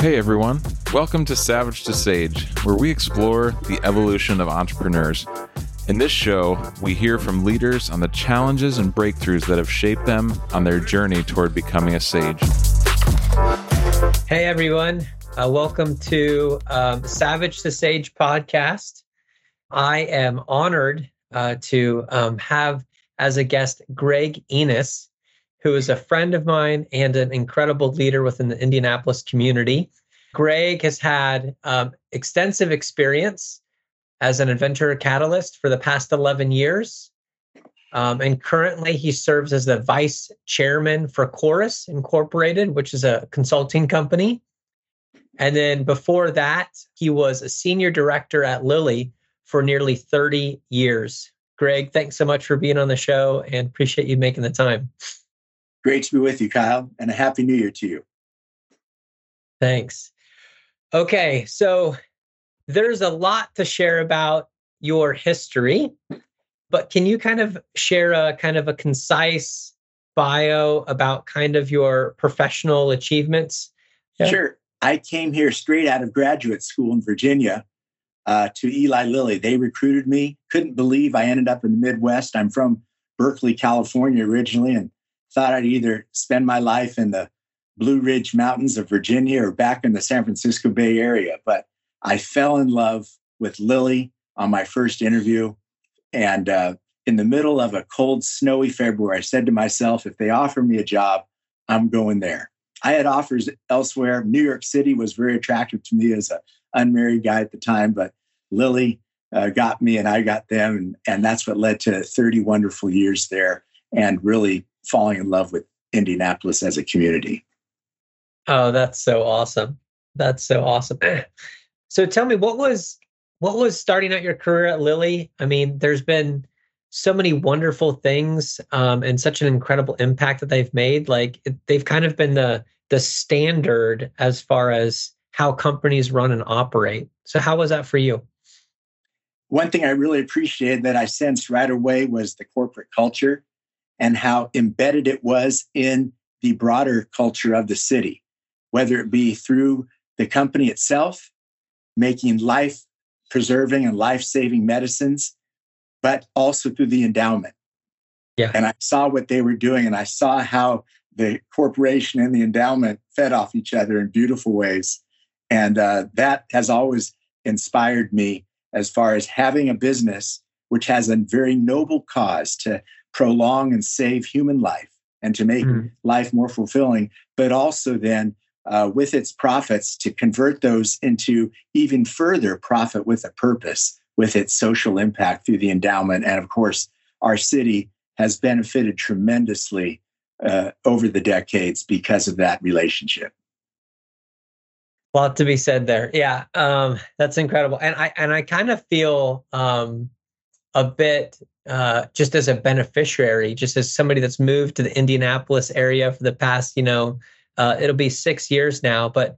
Hey everyone, welcome to Savage to Sage, where we explore the evolution of entrepreneurs. In this show, we hear from leaders on the challenges and breakthroughs that have shaped them on their journey toward becoming a sage. Hey everyone, uh, welcome to um, Savage to Sage podcast. I am honored uh, to um, have as a guest Greg Enas, who is a friend of mine and an incredible leader within the Indianapolis community. Greg has had um, extensive experience as an adventure catalyst for the past 11 years. Um, and currently, he serves as the vice chairman for Chorus Incorporated, which is a consulting company. And then before that, he was a senior director at Lilly for nearly 30 years. Greg, thanks so much for being on the show and appreciate you making the time. Great to be with you, Kyle, and a happy new year to you. Thanks. Okay, so there's a lot to share about your history, but can you kind of share a kind of a concise bio about kind of your professional achievements? Yeah. Sure. I came here straight out of graduate school in Virginia uh, to Eli Lilly. They recruited me. Couldn't believe I ended up in the Midwest. I'm from Berkeley, California originally, and thought I'd either spend my life in the Blue Ridge Mountains of Virginia or back in the San Francisco Bay Area. But I fell in love with Lilly on my first interview. And uh, in the middle of a cold, snowy February, I said to myself, if they offer me a job, I'm going there. I had offers elsewhere. New York City was very attractive to me as an unmarried guy at the time, but Lilly uh, got me and I got them. And, and that's what led to 30 wonderful years there and really falling in love with Indianapolis as a community. Oh, that's so awesome. That's so awesome. So tell me what was what was starting out your career at Lilly? I mean, there's been so many wonderful things um, and such an incredible impact that they've made. Like it, they've kind of been the the standard as far as how companies run and operate. So how was that for you? One thing I really appreciated that I sensed right away was the corporate culture and how embedded it was in the broader culture of the city, whether it be through the company itself, making life preserving and life saving medicines, but also through the endowment. Yeah. And I saw what they were doing and I saw how the corporation and the endowment fed off each other in beautiful ways. And uh, that has always inspired me as far as having a business which has a very noble cause to prolong and save human life and to make mm. life more fulfilling, but also then uh, with its profits to convert those into even further profit with a purpose, with its social impact through the endowment. And of course, our city has benefited tremendously uh, over the decades because of that relationship. A lot to be said there. Yeah, um, that's incredible. And I and I kind of feel um, a bit uh, just as a beneficiary, just as somebody that's moved to the Indianapolis area for the past, you know, uh, it'll be six years now. But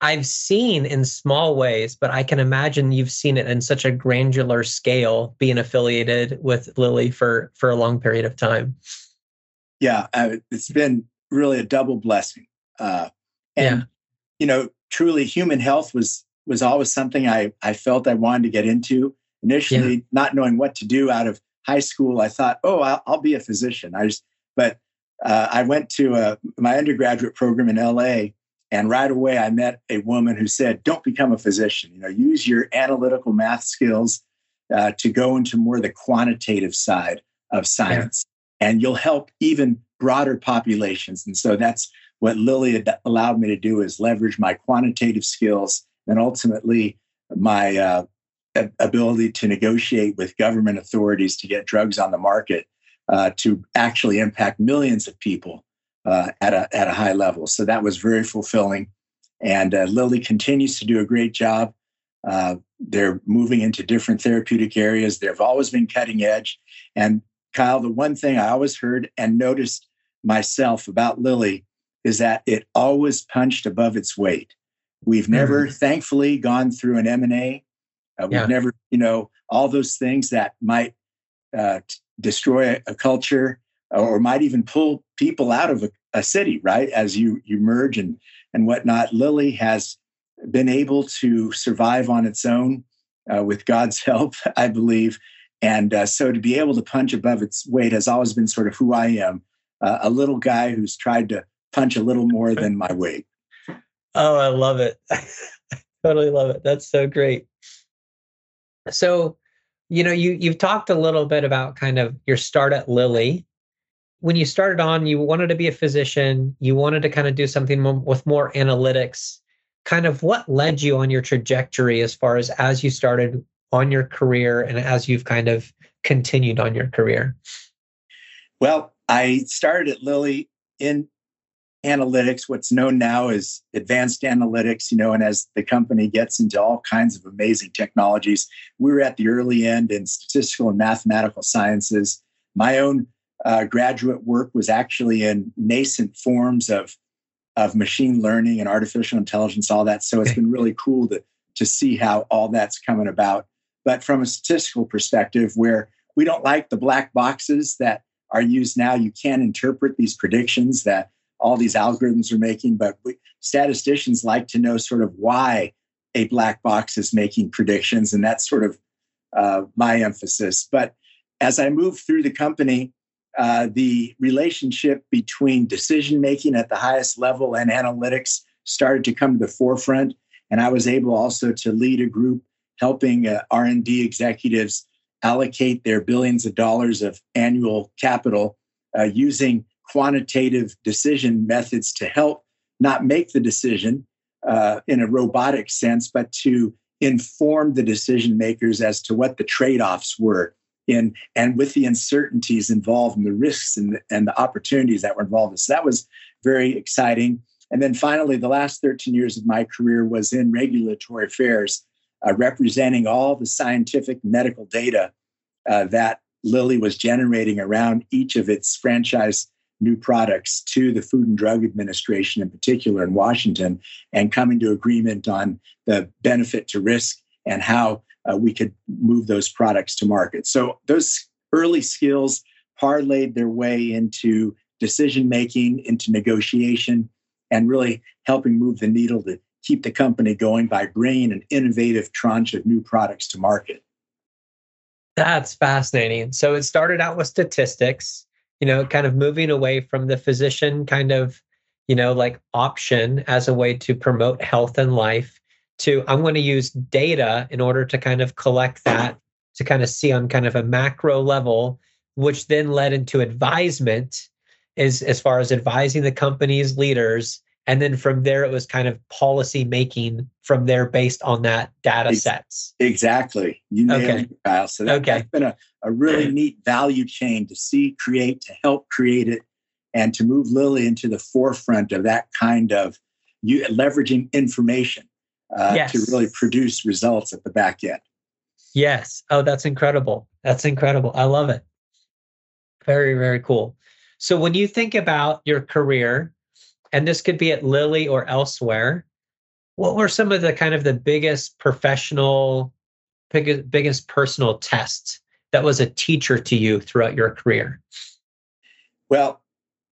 I've seen in small ways, but I can imagine you've seen it in such a granular scale, being affiliated with Lilly for for a long period of time. Yeah, uh, it's been really a double blessing. Uh, and yeah. you know, truly, human health was was always something I I felt I wanted to get into initially yeah. not knowing what to do out of high school i thought oh i'll, I'll be a physician i just but uh, i went to a, uh, my undergraduate program in la and right away i met a woman who said don't become a physician. You know use your analytical math skills uh, to go into more the quantitative side of science yeah. and you'll help even broader populations. And so that's what lilly allowed me to do is leverage my quantitative skills and ultimately my uh, ability to negotiate with government authorities to get drugs on the market uh, to actually impact millions of people uh, at, a, at a high level. So that was very fulfilling. And uh, Lilly continues to do a great job. Uh, they're moving into different therapeutic areas. They've always been cutting edge. And Kyle, the one thing I always heard and noticed myself about Lilly is that it always punched above its weight. We've never, mm-hmm. thankfully, gone through an M&A uh, we've yeah. never, you know, all those things that might uh, t- destroy a, culture or might even pull people out of a, a city, right? As you you merge and and whatnot. Lilly has been able to survive on its own uh, with God's help, I believe. And uh, so to be able to punch above its weight has always been sort of who I am uh, a little guy who's tried to punch a little more than my weight. Oh, I love it. totally love it. That's so great. So, you know, you you've talked a little bit about kind of your start at Lilly. When you started on, you wanted to be a physician. You wanted to kind of do something with more analytics. Kind of what led you on your trajectory as far as as you started on your career and as you've kind of continued on your career? Well, I started at Lilly in analytics, what's known now as advanced analytics, you know, and as the company gets into all kinds of amazing technologies, we were at the early end in statistical and mathematical sciences. My own uh, graduate work was actually in nascent forms of, of machine learning and artificial intelligence, all that. So it's been really cool to, to see how all that's coming about. But from a statistical perspective, where we don't like the black boxes that are used now, you can't interpret these predictions that all these algorithms are making, but we, statisticians like to know sort of why a black box is making predictions, and that's sort of uh, my emphasis. But as I move through the company, uh, the relationship between decision making at the highest level and analytics started to come to the forefront, and I was able also to lead a group helping uh, R&D executives allocate their billions of dollars of annual capital uh, using quantitative decision methods to help not make the decision uh, in a robotic sense, but to inform the decision makers as to what the trade-offs were in and with the uncertainties involved and the risks and the, and the opportunities that were involved. So that was very exciting. And then finally, the last 13 years of my career was in regulatory affairs, uh, representing all the scientific medical data uh, that Lilly was generating around each of its franchise new products to the Food and Drug Administration, in particular in Washington, and coming to agreement on the benefit to risk and how uh, we could move those products to market. So those early skills parlayed their way into decision making, into negotiation, and really helping move the needle to keep the company going by bringing an innovative tranche of new products to market. That's fascinating. So it started out with statistics you know, kind of moving away from the physician kind of, you know, like option as a way to promote health and life to I'm going to use data in order to kind of collect that to kind of see on kind of a macro level, which then led into advisement is as far as advising the company's leaders and then from there it was kind of policy making from there based on that data sets. exactly. You nailed okay. it kyle. So that, okay. that's been a, a really neat value chain to see create to help create it and to move lilly into the forefront of that kind of you leveraging information uh, yes. to really produce results at the back end. Yes. Oh that's incredible. That's incredible. I love it. Very very cool. So when you think about your career and this could be at Lilly or elsewhere. What were some of the kind of the biggest professional, biggest, biggest personal tests that was a teacher to you throughout your career? Well,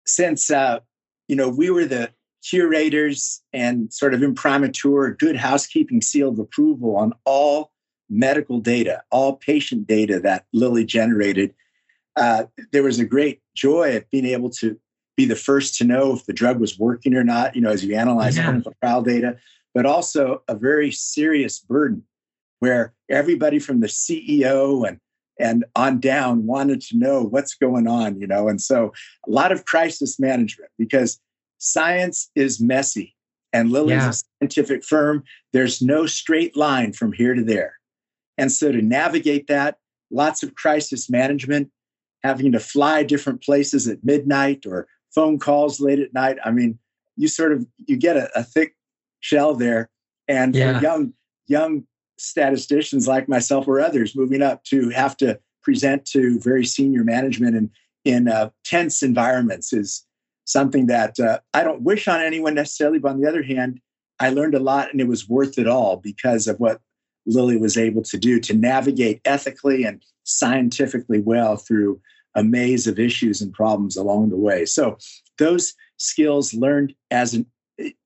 since uh, you know we were the curators and sort of imprimatur, good housekeeping seal of approval on all medical data, all patient data that Lilly generated. Uh, there was a great joy of being able to be the first to know if the drug was working or not, you know, as you analyze yeah. clinical trial data, but also a very serious burden where everybody from the CEO and and on down wanted to know what's going on, you know. And so a lot of crisis management because science is messy and Lilly's yeah. a scientific firm. There's no straight line from here to there. And so to navigate that, lots of crisis management, having to fly different places at midnight or phone calls late at night. I mean, you sort of you get a, a thick shell there, and yeah. for young young statisticians like myself or others moving up to have to present to very senior management and in uh, tense environments is something that uh, I don't wish on anyone necessarily. But on the other hand, I learned a lot, and it was worth it all because of what Lilly was able to do to navigate ethically and scientifically well through a maze of issues and problems along the way. So those skills learned as an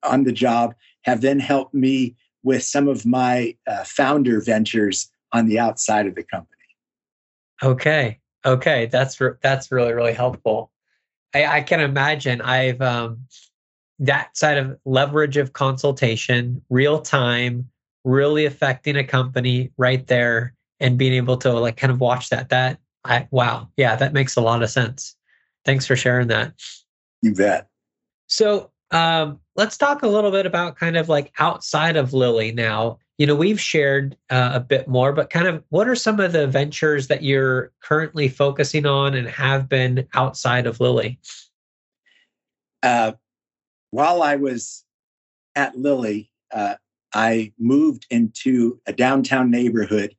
on the job have then helped me with some of my uh, founder ventures on the outside of the company. Okay, okay, that's re- that's really really helpful. I, I can imagine I've um, that side of leverage of consultation, real time, really affecting a company right there, and being able to like kind of watch that. That I wow, yeah, that makes a lot of sense. Thanks for sharing that. You bet. So um, let's talk a little bit about kind of like outside of Lilly now. You know, we've shared uh, a bit more, but kind of what are some of the ventures that you're currently focusing on and have been outside of Lilly? Uh, while I was at Lilly, uh, I moved into a downtown neighborhood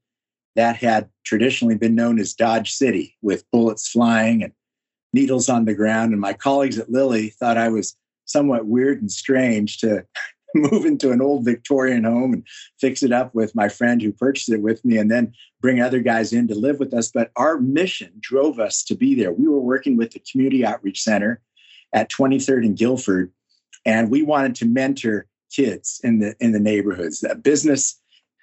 that had traditionally been known as Dodge City with bullets flying and needles on the ground. And my colleagues at Lilly thought I was somewhat weird and strange to move into an old Victorian home and fix it up with my friend who purchased it with me and then bring other guys in to live with us. But our mission drove us to be there. We were working with the Community Outreach Center at 23rd and Guilford, and we wanted to mentor kids in the in the neighborhoods. That business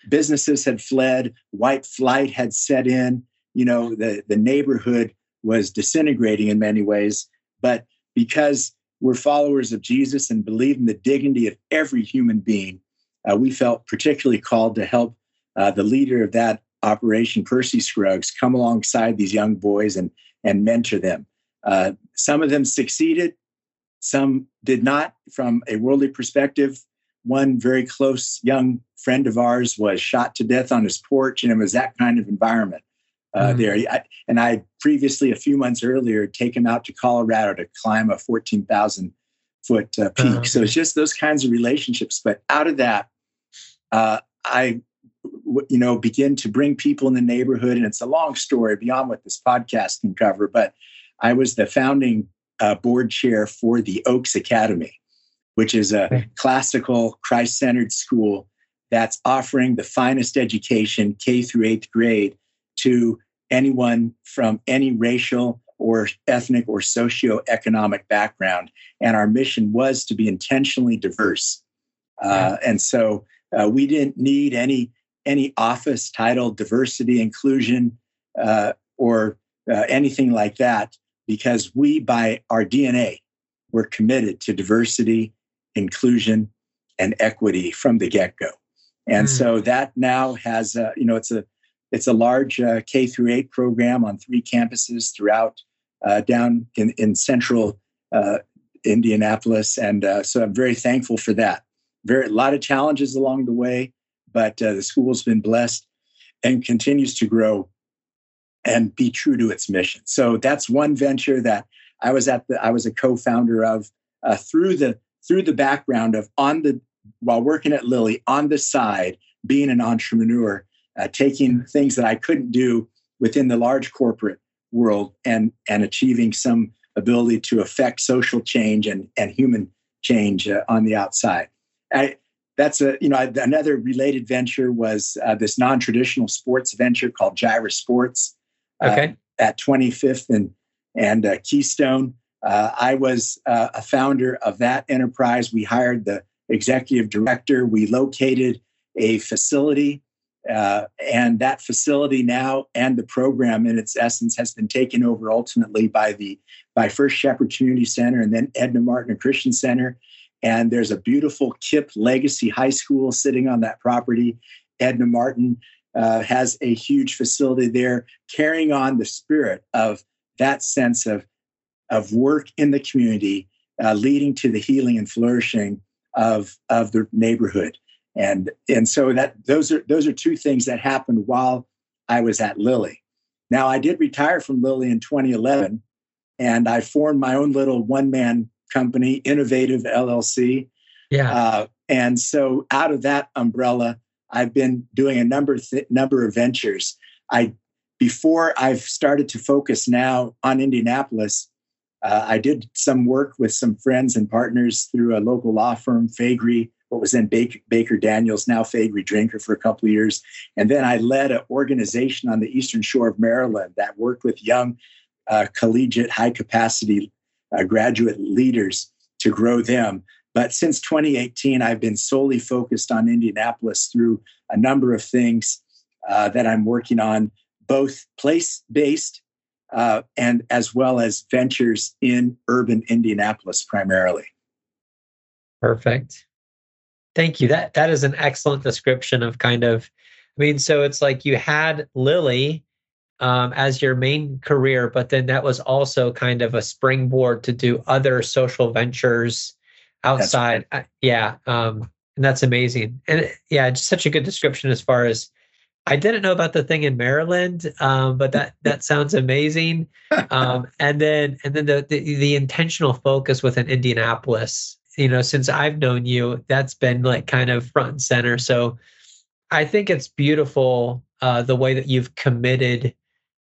businesses had fled, white flight had set in, you know, the, the neighborhood was disintegrating in many ways. But because we're followers of Jesus and believe in the dignity of every human being, uh, we felt particularly called to help uh, the leader of that operation, Percy Scruggs, come alongside these young boys and, and mentor them. Uh, some of them succeeded, some did not from a worldly perspective. One very close young friend of ours was shot to death on his porch, and it was that kind of environment uh, mm-hmm. there. I, and I previously, a few months earlier, take him out to Colorado to climb a 14,000 foot uh, peak. Uh-huh. So it's just those kinds of relationships. But out of that, uh, I, you know, begin to bring people in the neighborhood. And it's a long story beyond what this podcast can cover. But I was the founding uh, board chair for the Oaks Academy, which is a classical Christ centered school that's offering the finest education, K through eighth grade, to anyone from any racial or ethnic or socioeconomic background. And our mission was to be intentionally diverse. Uh, and so uh, we didn't need any any office title, diversity, inclusion, uh, or uh, anything like that, because we, by our DNA, were committed to diversity, inclusion, and equity from the get go. And mm. so that now has, uh, you know, it's a it's a large uh, K through eight program on three campuses throughout uh, down in, in central uh, Indianapolis. And uh, so I'm very thankful for that. Very, a lot of challenges along the way, but uh, the school's been blessed and continues to grow and be true to its mission. So that's one venture that I was at the, I was a co-founder of uh, through the, through the background of on the, while working at Lilly on the side, being an entrepreneur uh, taking things that I couldn't do within the large corporate world and and achieving some ability to affect social change and and human change uh, on the outside. I, that's a you know another related venture was uh, this non-traditional sports venture called Gyra Sports. Uh, okay. at 25th and and uh, Keystone. Uh, I was a founder of that enterprise. We hired the executive director. We located a facility uh, and that facility now and the program in its essence has been taken over ultimately by the by First Shepherd Community Center and then Edna Martin Christian Center. And there's a beautiful KIPP Legacy High School sitting on that property. Edna Martin uh, has a huge facility there, carrying on the spirit of that sense of, of work in the community, uh, leading to the healing and flourishing of, of the neighborhood and and so that those are those are two things that happened while I was at Lilly. Now I did retire from Lilly in 2011, and I formed my own little one man company, Innovatov LLC. Yeah. Uh, and so out of that umbrella, I've been doing a number th- number of ventures. I before I've started to focus now on Indianapolis. Uh, I did some work with some friends and partners through a local law firm, Faegre, what was then Baker, Baker Daniels, now Faegre Drinker for a couple of years. And then I led an organization on the Eastern Shore of Maryland that worked with young uh, collegiate, high capacity uh, graduate leaders to grow them. But since 2018, I've been solely focused on Indianapolis through a number of things uh, that I'm working on, both place based uh, and as well as ventures in urban Indianapolis primarily. Perfect. Thank you. That that is an excellent description of kind of. I mean, so it's like you had Lilly um, as your main career, but then that was also kind of a springboard to do other social ventures outside. Right. Uh, yeah, um, and that's amazing. And yeah, just such a good description as far as I didn't know about the thing in Maryland, um, but that that sounds amazing. Um, and then and then the, the the intentional focus within Indianapolis you know, since I've known you, that's been like kind of front and center. So I think it's beautiful uh, the way that you've committed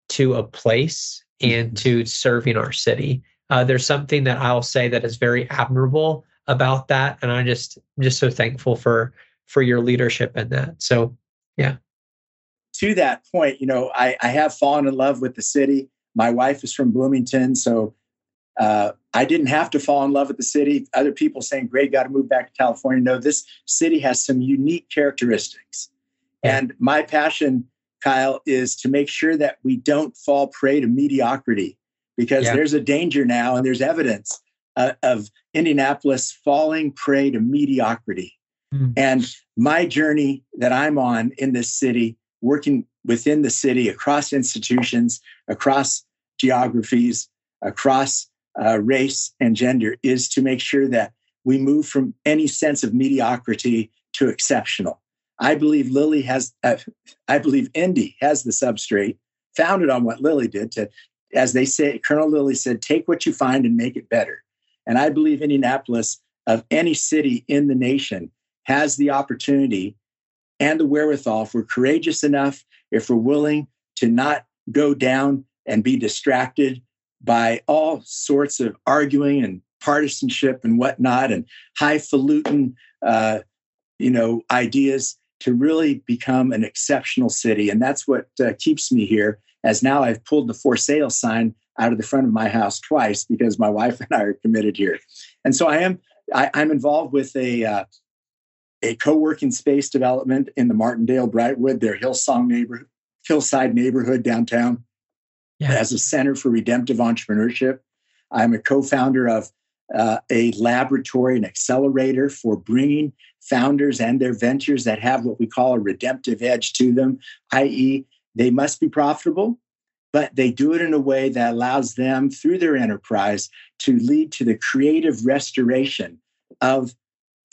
to a place and mm-hmm. to serving our city. Uh, there's something that I'll say that is very admirable about that, and I'm just just so thankful for for your leadership in that. So, yeah. To that point, you know, I, I have fallen in love with the city. My wife is from Bloomington, so uh, I didn't have to fall in love with the city. Other people saying, "Great, got to move back to California." No, this city has some unique characteristics, and my passion, Kyle, is to make sure that we don't fall prey to mediocrity, because yeah. there's a danger now, and there's evidence uh, of Indianapolis falling prey to mediocrity. Mm. And my journey that I'm on in this city, working within the city, across institutions, across geographies, across uh, race and gender is to make sure that we move from any sense of mediocrity to exceptional. I believe Lilly has, uh, I believe Indy has the substrate founded on what Lilly did to, as they say, Colonel Lilly said, take what you find and make it better. And I believe Indianapolis, of any city in the nation, has the opportunity and the wherewithal if we're courageous enough, if we're willing to not go down and be distracted by all sorts of arguing and partisanship and whatnot and highfalutin, uh, you know, ideas to really become an exceptional city. And that's what uh, keeps me here. As now I've pulled the for sale sign out of the front of my house twice because my wife and I are committed here. And so I am I, am involved with a uh, a co-working space development in the Martindale Brightwood, their Hillsong neighborhood, hillside neighborhood downtown yeah. as a Center for Redemptive Entrepreneurship. I'm a co founder of uh, a laboratory, an accelerator for bringing founders and their ventures that have what we call a redemptive edge to them, i.e., they must be profitable, but they do it in a way that allows them, through their enterprise, to lead to the creative restoration of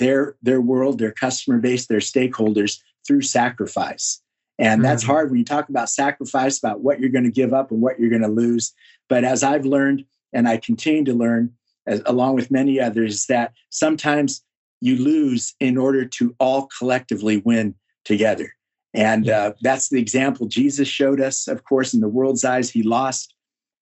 their, their world, their customer base, their stakeholders through sacrifice. And mm-hmm. that's hard when you talk about sacrifice, about what you're going to give up and what you're going to lose. But as I've learned, and I continue to learn, as, along with many others, that sometimes you lose in order to all collectively win together. And uh, that's the example Jesus showed us. Of course, in the world's eyes, he lost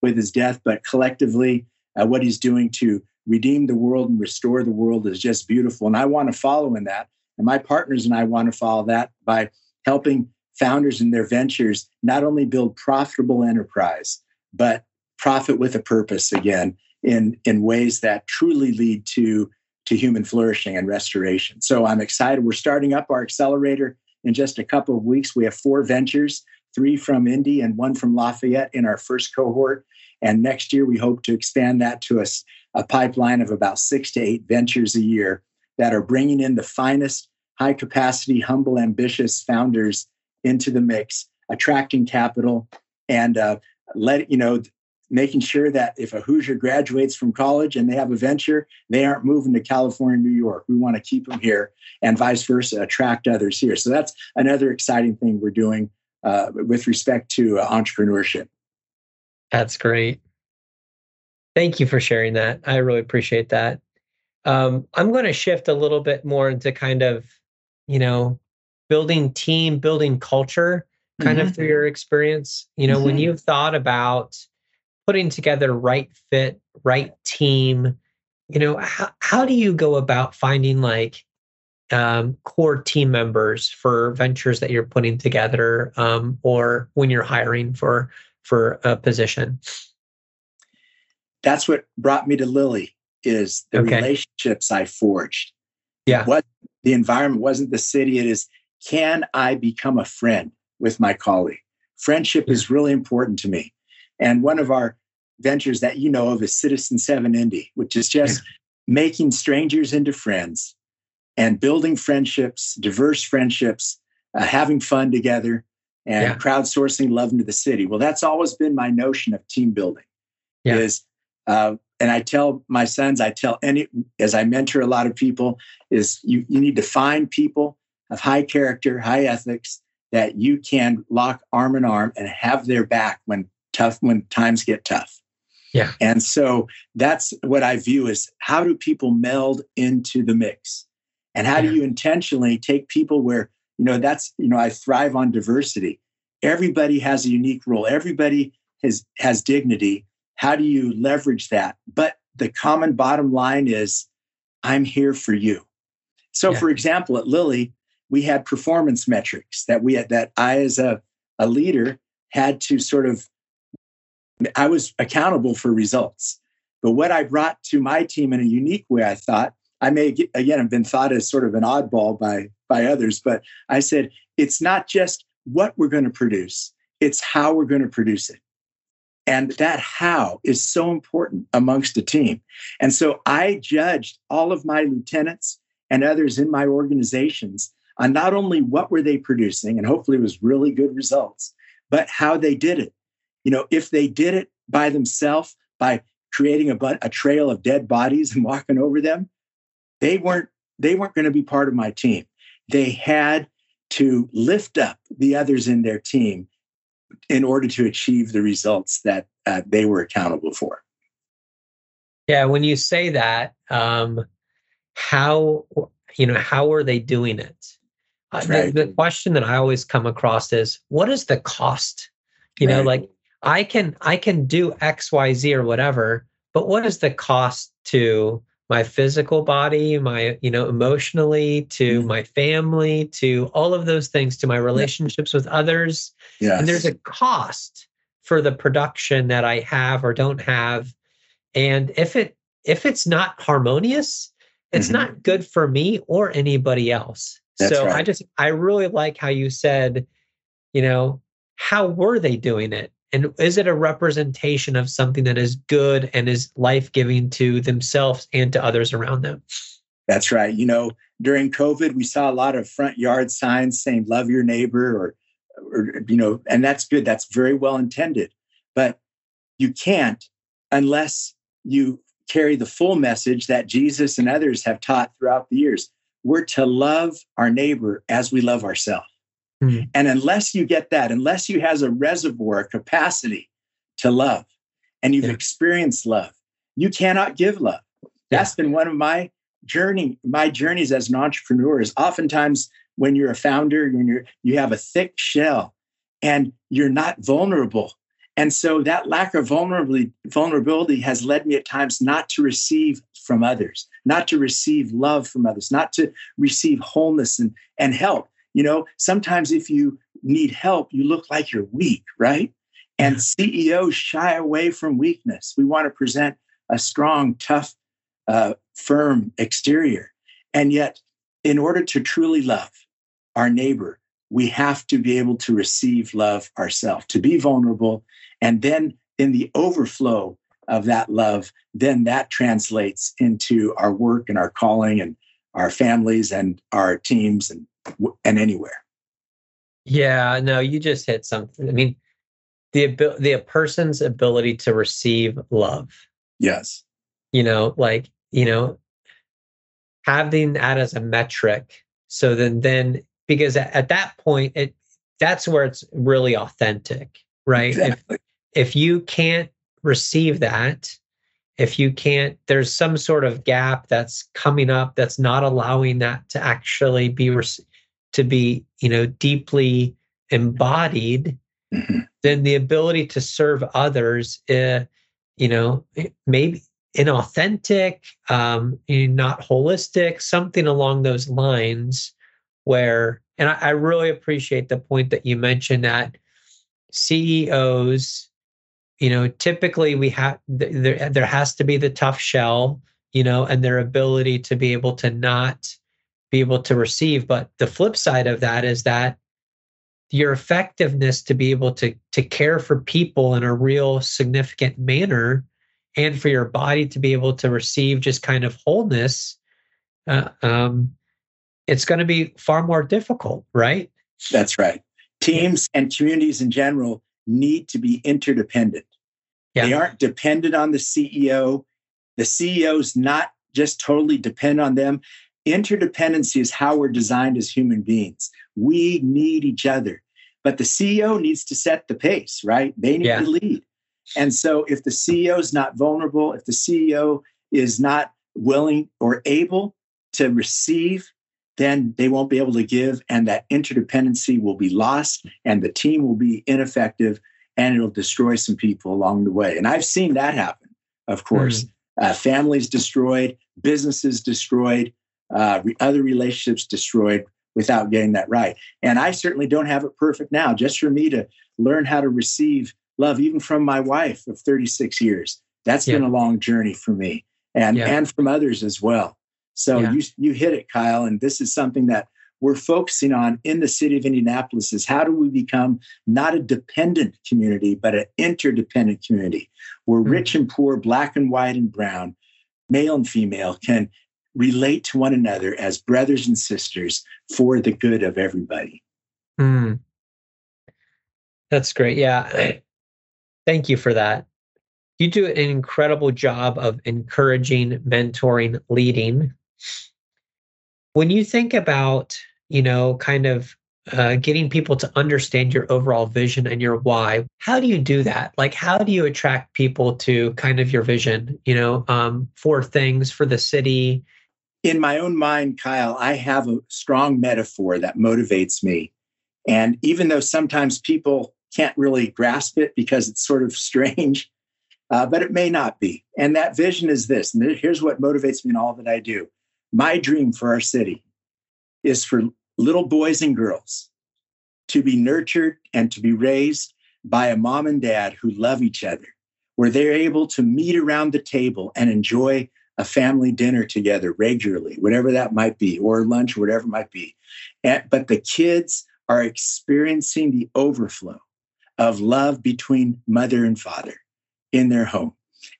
with his death, but collectively, uh, what he's doing to redeem the world and restore the world is just beautiful. And I want to follow in that. And my partners and I want to follow that by helping founders in their ventures not only build profitable enterprise, but profit with a purpose again in, in ways that truly lead to, to human flourishing and restoration. So I'm excited. We're starting up our accelerator in just a couple of weeks. We have four ventures, three from Indy and one from Lafayette in our first cohort. And next year, we hope to expand that to a, a pipeline of about six to eight ventures a year that are bringing in the finest, high capacity, humble, ambitious founders into the mix, attracting capital, and uh, let you know making sure that if a Hoosier graduates from college and they have a venture, they aren't moving to California, New York. We want to keep them here, and vice versa, attract others here. So that's another exciting thing we're doing uh, with respect to uh, entrepreneurship. That's great. Thank you for sharing that. I really appreciate that. Um, I'm going to shift a little bit more into kind of, you know, building team, building culture kind mm-hmm. of through your experience? You know, mm-hmm. when you've thought about putting together right fit, right team, you know, how, how do you go about finding like um, core team members for ventures that you're putting together um, or when you're hiring for for a position? That's what brought me to Lilly is the okay. relationships I forged. Yeah. What the environment wasn't the city. It is, can I become a friend with my colleague? Friendship yeah. is really important to me. And one of our ventures that you know of is Citizen 7 Indy, which is just yeah. making strangers into friends and building friendships, diverse friendships, uh, having fun together, and yeah. crowdsourcing love into the city. Well, that's always been my notion of team building. Yeah. Is uh, and I tell my sons, I tell any as I mentor a lot of people, is you you need to find people of high character, high ethics that you can lock arm in arm and have their back when tough when times get tough. Yeah. And so that's what I view as how do people meld into the mix? And how yeah. do you intentionally take people where, you know, that's, you know, I thrive on diversity. Everybody has a unique role. Everybody has has dignity. How do you leverage that? But the common bottom line is I'm here for you. So yeah. for example, at Lilly, we had performance metrics that we had that I as a, a leader had to sort of I was accountable for results. But what I brought to my team in a unique way, I thought, I may again have been thought as sort of an oddball by by others, but I said it's not just what we're going to produce, it's how we're going to produce it. And that how is so important amongst a team. And so I judged all of my lieutenants and others in my organizations on not only what were they producing, and hopefully it was really good results, but how they did it. You know, if they did it by themselves, by creating a, a trail of dead bodies and walking over them, they weren't they weren't going to be part of my team. They had to lift up the others in their team in order to achieve the results that uh, they were accountable for. Yeah, when you say that, um, how you know how are they doing it? Uh, right. the, the, question that I always come across is, what is the cost? You right. know, like I can I can do X, Y, Z or whatever, but what is the cost to my physical body, my, you know, emotionally, to mm-hmm. my family, to all of those things, to my relationships with others. Yes. And there's a cost for the production that I have or don't have. And if it if it's not harmonious, it's mm-hmm. not good for me or anybody else. That's so right. I just I really like how you said, you know, how were they doing it? And is it a representation of something that is good and is life giving to themselves and to others around them? That's right. You know, during COVID, we saw a lot of front yard signs saying "Love your neighbor" or, or you know, and that's good. That's very well intended, but you can't unless you carry the full message that Jesus and others have taught throughout the years. We're to love our neighbor as we love ourselves. Mm-hmm. And unless you get that, unless you has a reservoir capacity to love and you've yeah. experienced love, you cannot give love. That's yeah. been one of my journey, my journeys as an entrepreneur is oftentimes when you're a founder, when you're you have a thick shell and you're not vulnerable. And so that lack of vulnerability, vulnerability has led me at times not to receive from others, not to receive love from others, not to receive wholeness and, and help. You know, sometimes if you need help, you look like you're weak, right? And CEOs shy away from weakness. We want to present a strong, tough, uh, firm exterior. And yet, in order to truly love our neighbor, we have to be able to receive love ourselves, to be vulnerable. And then in the overflow of that love, then that translates into our work and our calling and our families and our teams and and anywhere. Yeah, no, you just hit something. I mean, the the person's ability to receive love. Yes. You know, like you know, having that as a metric. So then, then because at, at that point, it that's where it's really authentic, right? Exactly. If if you can't receive that, if you can't there's some sort of gap that's coming up that's not allowing that to actually be to be you know deeply embodied mm-hmm. then the ability to serve others uh, you know maybe inauthentic um not holistic something along those lines where and I, I really appreciate the point that you mentioned that ceos you know, typically we have there there has to be the tough shell, you know, and their ability to be able to not be able to receive. But the flip side of that is that your effectiveness to be able to to care for people in a real significant manner and for your body to be able to receive just kind of wholeness uh, um, it's going to be far more difficult right? That's right. Teams and communities in general need to be interdependent. Yeah. they aren't dependent on the ceo the ceo's not just totally depend on them interdependency is how we're designed as human beings. We need each other. But the ceo needs to set the pace right? They need yeah. to lead. And so if the ceo is not vulnerable if the ceo is not willing or able to receive then they won't be able to give and that interdependency will be lost and the team will be ineffective and it'll destroy some people along the way. And i've seen that happen of course. Mm. uh, families destroyed businesses destroyed uh, other relationships destroyed without getting that right. And I certainly don't have it perfect now. Just for me to learn how to receive love, even from my wife of 36 years, that's yeah. been a long journey for me, and yeah. and from others as well. So yeah. you you hit it, Kyle, and this is something that we're focusing on in the city of Indianapolis is how do we become not a dependent community, but an interdependent community where mm-hmm. rich and poor, black and white and brown, male and female can relate to one another as brothers and sisters for the good of everybody. Mm. That's great. Yeah. Thank you for that. You do an incredible job of encouraging, mentoring, leading. When you think about, you know, kind of uh, getting people to understand your overall vision and your why, how do you do that? Like, how do you attract people to kind of your vision, you know, um, for things, for the city, in my own mind, Kyle, I have a strong metaphor that motivates me. And even though sometimes people can't really grasp it because it's sort of strange, uh, but it may not be. And that vision is this. And here's what motivates me in all that I do. My dream for our city is for little boys and girls to be nurtured and to be raised by a mom and dad who love each other, where they're able to meet around the table and enjoy a family dinner together regularly, whatever that might be, or lunch, whatever it might be. And, but the kids are experiencing the overflow of love between mother and father in their home.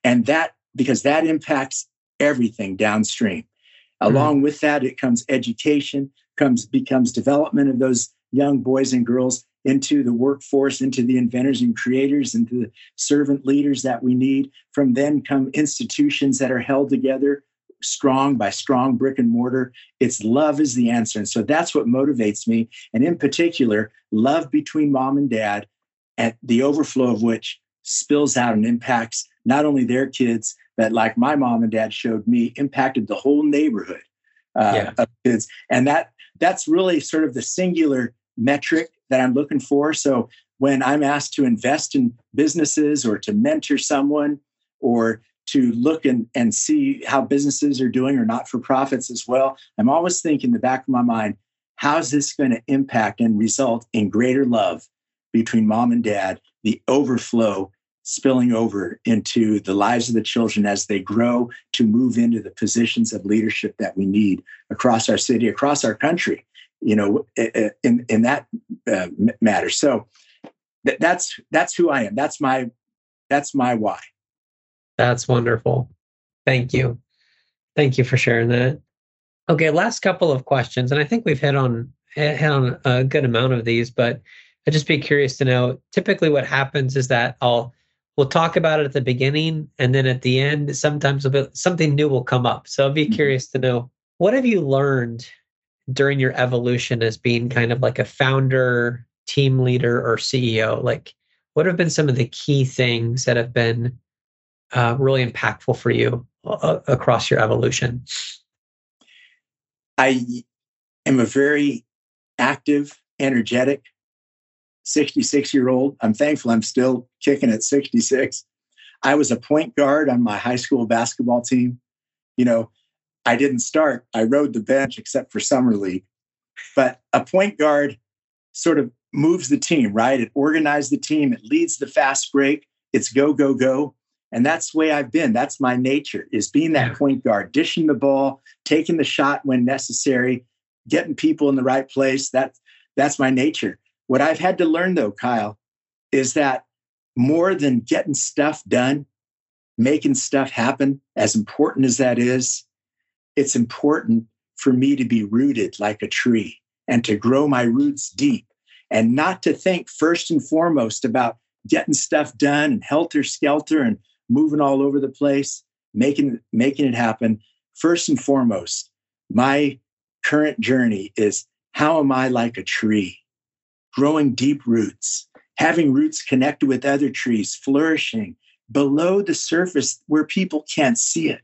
And that, because that impacts everything downstream. Mm-hmm. Along with that, it comes education, comes becomes development of those young boys and girls into the workforce, into the inventors and creators, into the servant leaders that we need. From then come institutions that are held together strong by strong brick and mortar. It's love is the answer. And so that's what motivates me. And in particular, love between mom and dad, at the overflow of which spills out and impacts not only their kids, but like my mom and dad showed me, impacted the whole neighborhood uh, yeah. of kids. And that that's really sort of the singular metric that I'm looking for. So when I'm asked to invest in businesses or to mentor someone or to look and, and see how businesses are doing or not for profits as well, I'm always thinking in the back of my mind, how's this going to impact and result in greater love between mom and dad, the overflow spilling over into the lives of the children as they grow to move into the positions of leadership that we need across our city, across our country you know, in in that uh, matter. So th- that's that's who I am. That's my that's my why. That's wonderful. Thank you. Thank you for sharing that. Okay, last couple of questions, and I think we've hit on hit on a good amount of these, but I'd just be curious to know. Typically, what happens is that I'll we'll talk about it at the beginning, and then at the end, sometimes a bit, something new will come up. So I'd be mm-hmm. curious to know what have you learned during your evolution as being kind of like a founder, team leader, or CEO? Like, what have been some of the key things that have been uh, really impactful for you uh, across your evolution? I am a very active, energetic 66 year old. I'm thankful I'm still kicking at 66. I was a point guard on my high school basketball team. You know, I didn't start. I rode the bench except for summer league. But a point guard sort of moves the team, right? It organizes the team. It leads the fast break. it's go, go, go. And that's the way I've been. That's my nature is being that point guard, dishing the ball, taking the shot when necessary, getting people in the right place. That, that's my nature. What I've had to learn though, Kyle, is that more than getting stuff done, making stuff happen, as important as that is, it's important for me to be rooted like a tree and to grow my roots deep and not to think first and foremost about getting stuff done and helter skelter and moving all over the place, making making it happen. First and foremost, my current journey is how am I like a tree, growing deep roots, having roots connected with other trees, flourishing below the surface where people can't see it.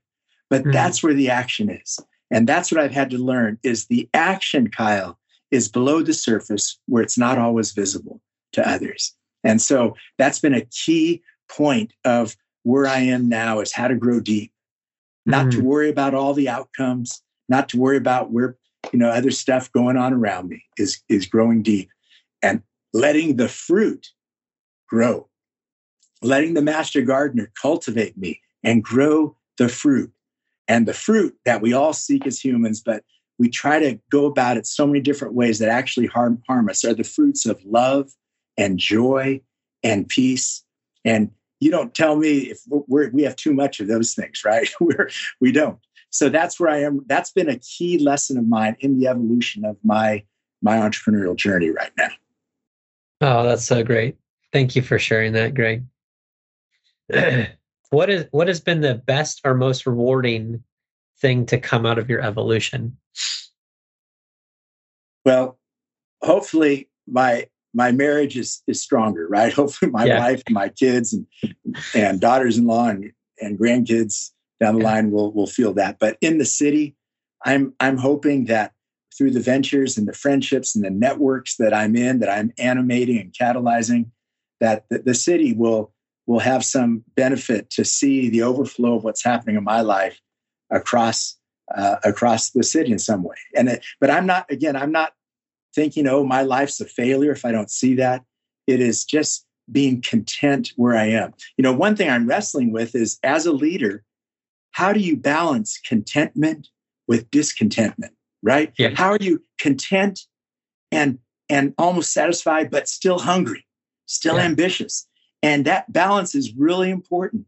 But mm-hmm. that's where the action is. And that's what I've had to learn is the action, Kyle, is below the surface where it's not always visible to others. And so that's been a key point of where I am now is how to grow deep, not mm. to worry about all the outcomes, not to worry about where, you know, other stuff going on around me is, is growing deep and letting the fruit grow, letting the master gardener cultivate me and grow the fruit and the fruit that we all seek as humans, but we try to go about it so many different ways that actually harm, harm us are the fruits of love and joy and peace. And you don't tell me if we're, we have too much of those things, right? we're, we don't. So that's where I am. That's been a key lesson of mine in the evolution of my my entrepreneurial journey right now. Oh, that's so great. Thank you for sharing that, Greg. what is what has been the best or most rewarding thing to come out of your evolution? Well, hopefully my my marriage is is stronger, right? Hopefully my yeah. wife and my kids and and daughters-in-law and, and grandkids down the yeah. line will will feel that. But in the city, I'm I'm hoping that through the ventures and the friendships and the networks that I'm in, that I'm animating and catalyzing, that the, the city will will have some benefit to see the overflow of what's happening in my life across uh, across the city in some way. And it, but I'm not again. I'm not thinking, oh, my life's a failure if I don't see that. It is just being content where I am. You know, one thing I'm wrestling with is as a leader, how do you balance contentment with discontentment? Right? Yeah. How are you content and and almost satisfied, but still hungry, still yeah. ambitious? And that balance is really important.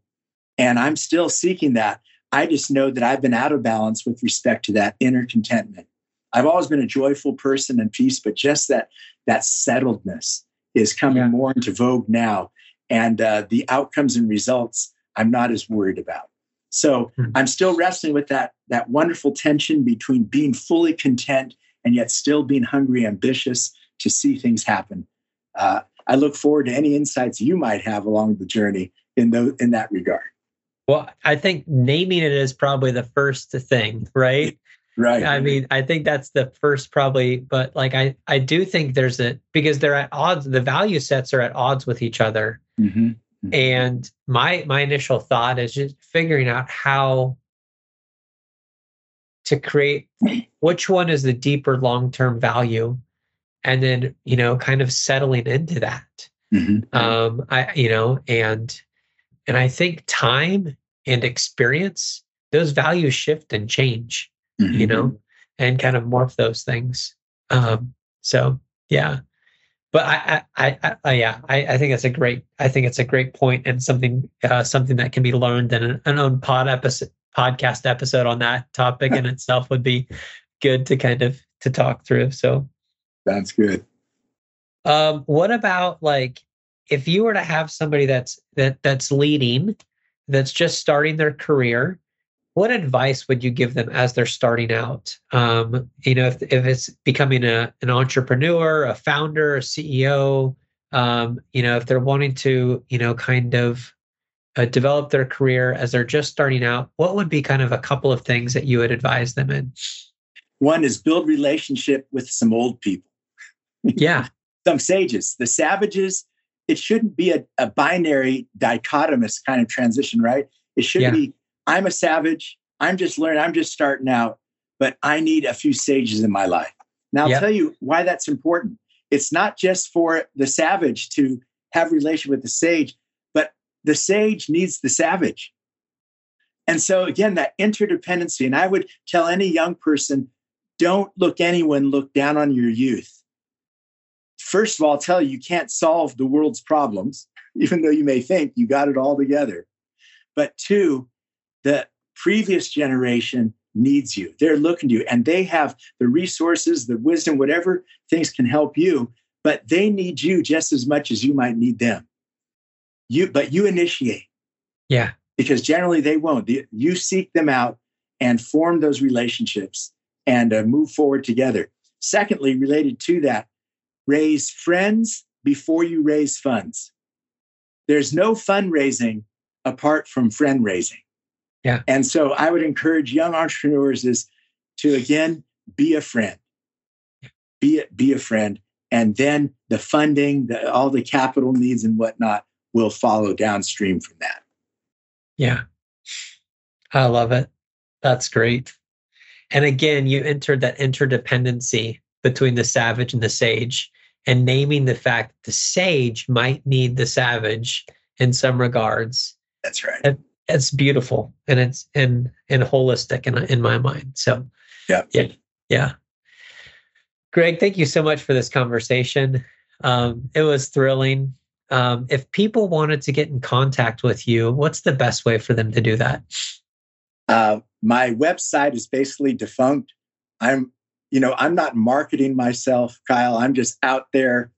And I'm still seeking that. I just know that I've been out of balance with respect to that inner contentment. I've always been a joyful person and peace, but just that that settledness is coming yeah. more into vogue now. And uh, the outcomes and results, I'm not as worried about. So mm-hmm. I'm still wrestling with that that wonderful tension between being fully content and yet still being hungry, ambitious to see things happen. Uh, I look forward to any insights you might have along the journey in those in that regard. Well, I think naming it is probably the first thing, right? Right. I mean, I think that's the first probably, but like I I do think there's a because they're at odds, the value sets are at odds with each other. Mm-hmm. Mm-hmm. And my my initial thought is just figuring out how to create which one is the deeper long-term value and then, you know, kind of settling into that. Mm-hmm. Um I you know, and and I think time and experience, those values shift and change, mm-hmm. you know, and kind of morph those things. Um, so yeah. But I, I, I, I yeah, I, I think it's a great, I think it's a great point and something, uh, something that can be learned in an, an own pod episode, podcast episode on that topic in itself would be good to kind of to talk through. So that's good. Um, what about like if you were to have somebody that's that that's leading that's just starting their career what advice would you give them as they're starting out? Um, you know if, if it's becoming a, an entrepreneur a founder a ceo um, you know if they're wanting to you know kind of uh, develop their career as they're just starting out what would be kind of a couple of things that you would advise them in? One is build relationship with some old people yeah some sages the savages it shouldn't be a, a binary dichotomous kind of transition, right? It should yeah. be I'm a savage, I'm just learning, I'm just starting out, but I need a few sages in my life. Now I'll yep. tell you why that's important. It's not just for the savage to have relation with the sage, but the sage needs the savage. And so, again, that interdependency. And I would tell any young person don't look anyone look down on your youth. First of all, I'll tell you, you can't solve the world's problems, even though you may think you got it all together. But two, the previous generation needs you. They're looking to you and they have the resources, the wisdom, whatever things can help you, but they need you just as much as you might need them. You, but you initiate. Yeah. Because generally they won't. You seek them out and form those relationships and uh, move forward together. Secondly, related to that, raise friends before you raise funds. There's no fundraising apart from friend raising. Yeah. And so I would encourage young entrepreneurs is to again be a friend. Be be a friend. And then the funding, the, all the capital needs and whatnot will follow downstream from that. Yeah. I love it. That's great. And again, you entered that interdependency between the savage and the sage and naming the fact the sage might need the savage in some regards. That's right it's beautiful and it's and and holistic in in my mind. So yeah, yeah, yeah. Greg, thank you so much for this conversation. Um, it was thrilling. Um, if people wanted to get in contact with you, what's the best way for them to do that? Uh, my website is basically defunct. I'm, you know, I'm not marketing myself, Kyle. I'm just out there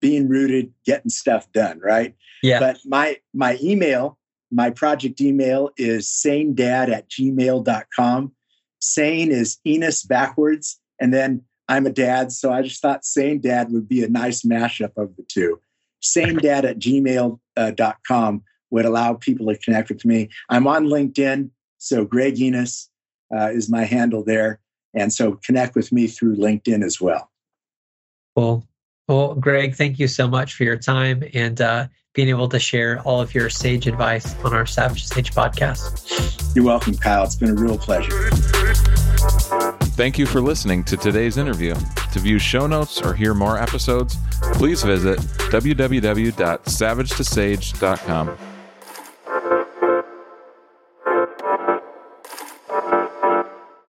being rooted, getting stuff done, right? Yeah. But my my email my project email is sanedad at gmail.com. Sane is Enas backwards. And then I'm a dad. So I just thought Sane Dad would be a nice mashup of the two. Sanedad at gmail.com uh, would allow people to connect with me. I'm on LinkedIn. So Greg Enas uh, is my handle there. And so connect with me through LinkedIn as well. Cool. Well, Greg, thank you so much for your time and uh, being able to share all of your sage advice on our Savage Sage podcast. You're welcome, Kyle. It's been a real pleasure. Thank you for listening to today's interview. To view show notes or hear more episodes, please visit www.savagetosage.com.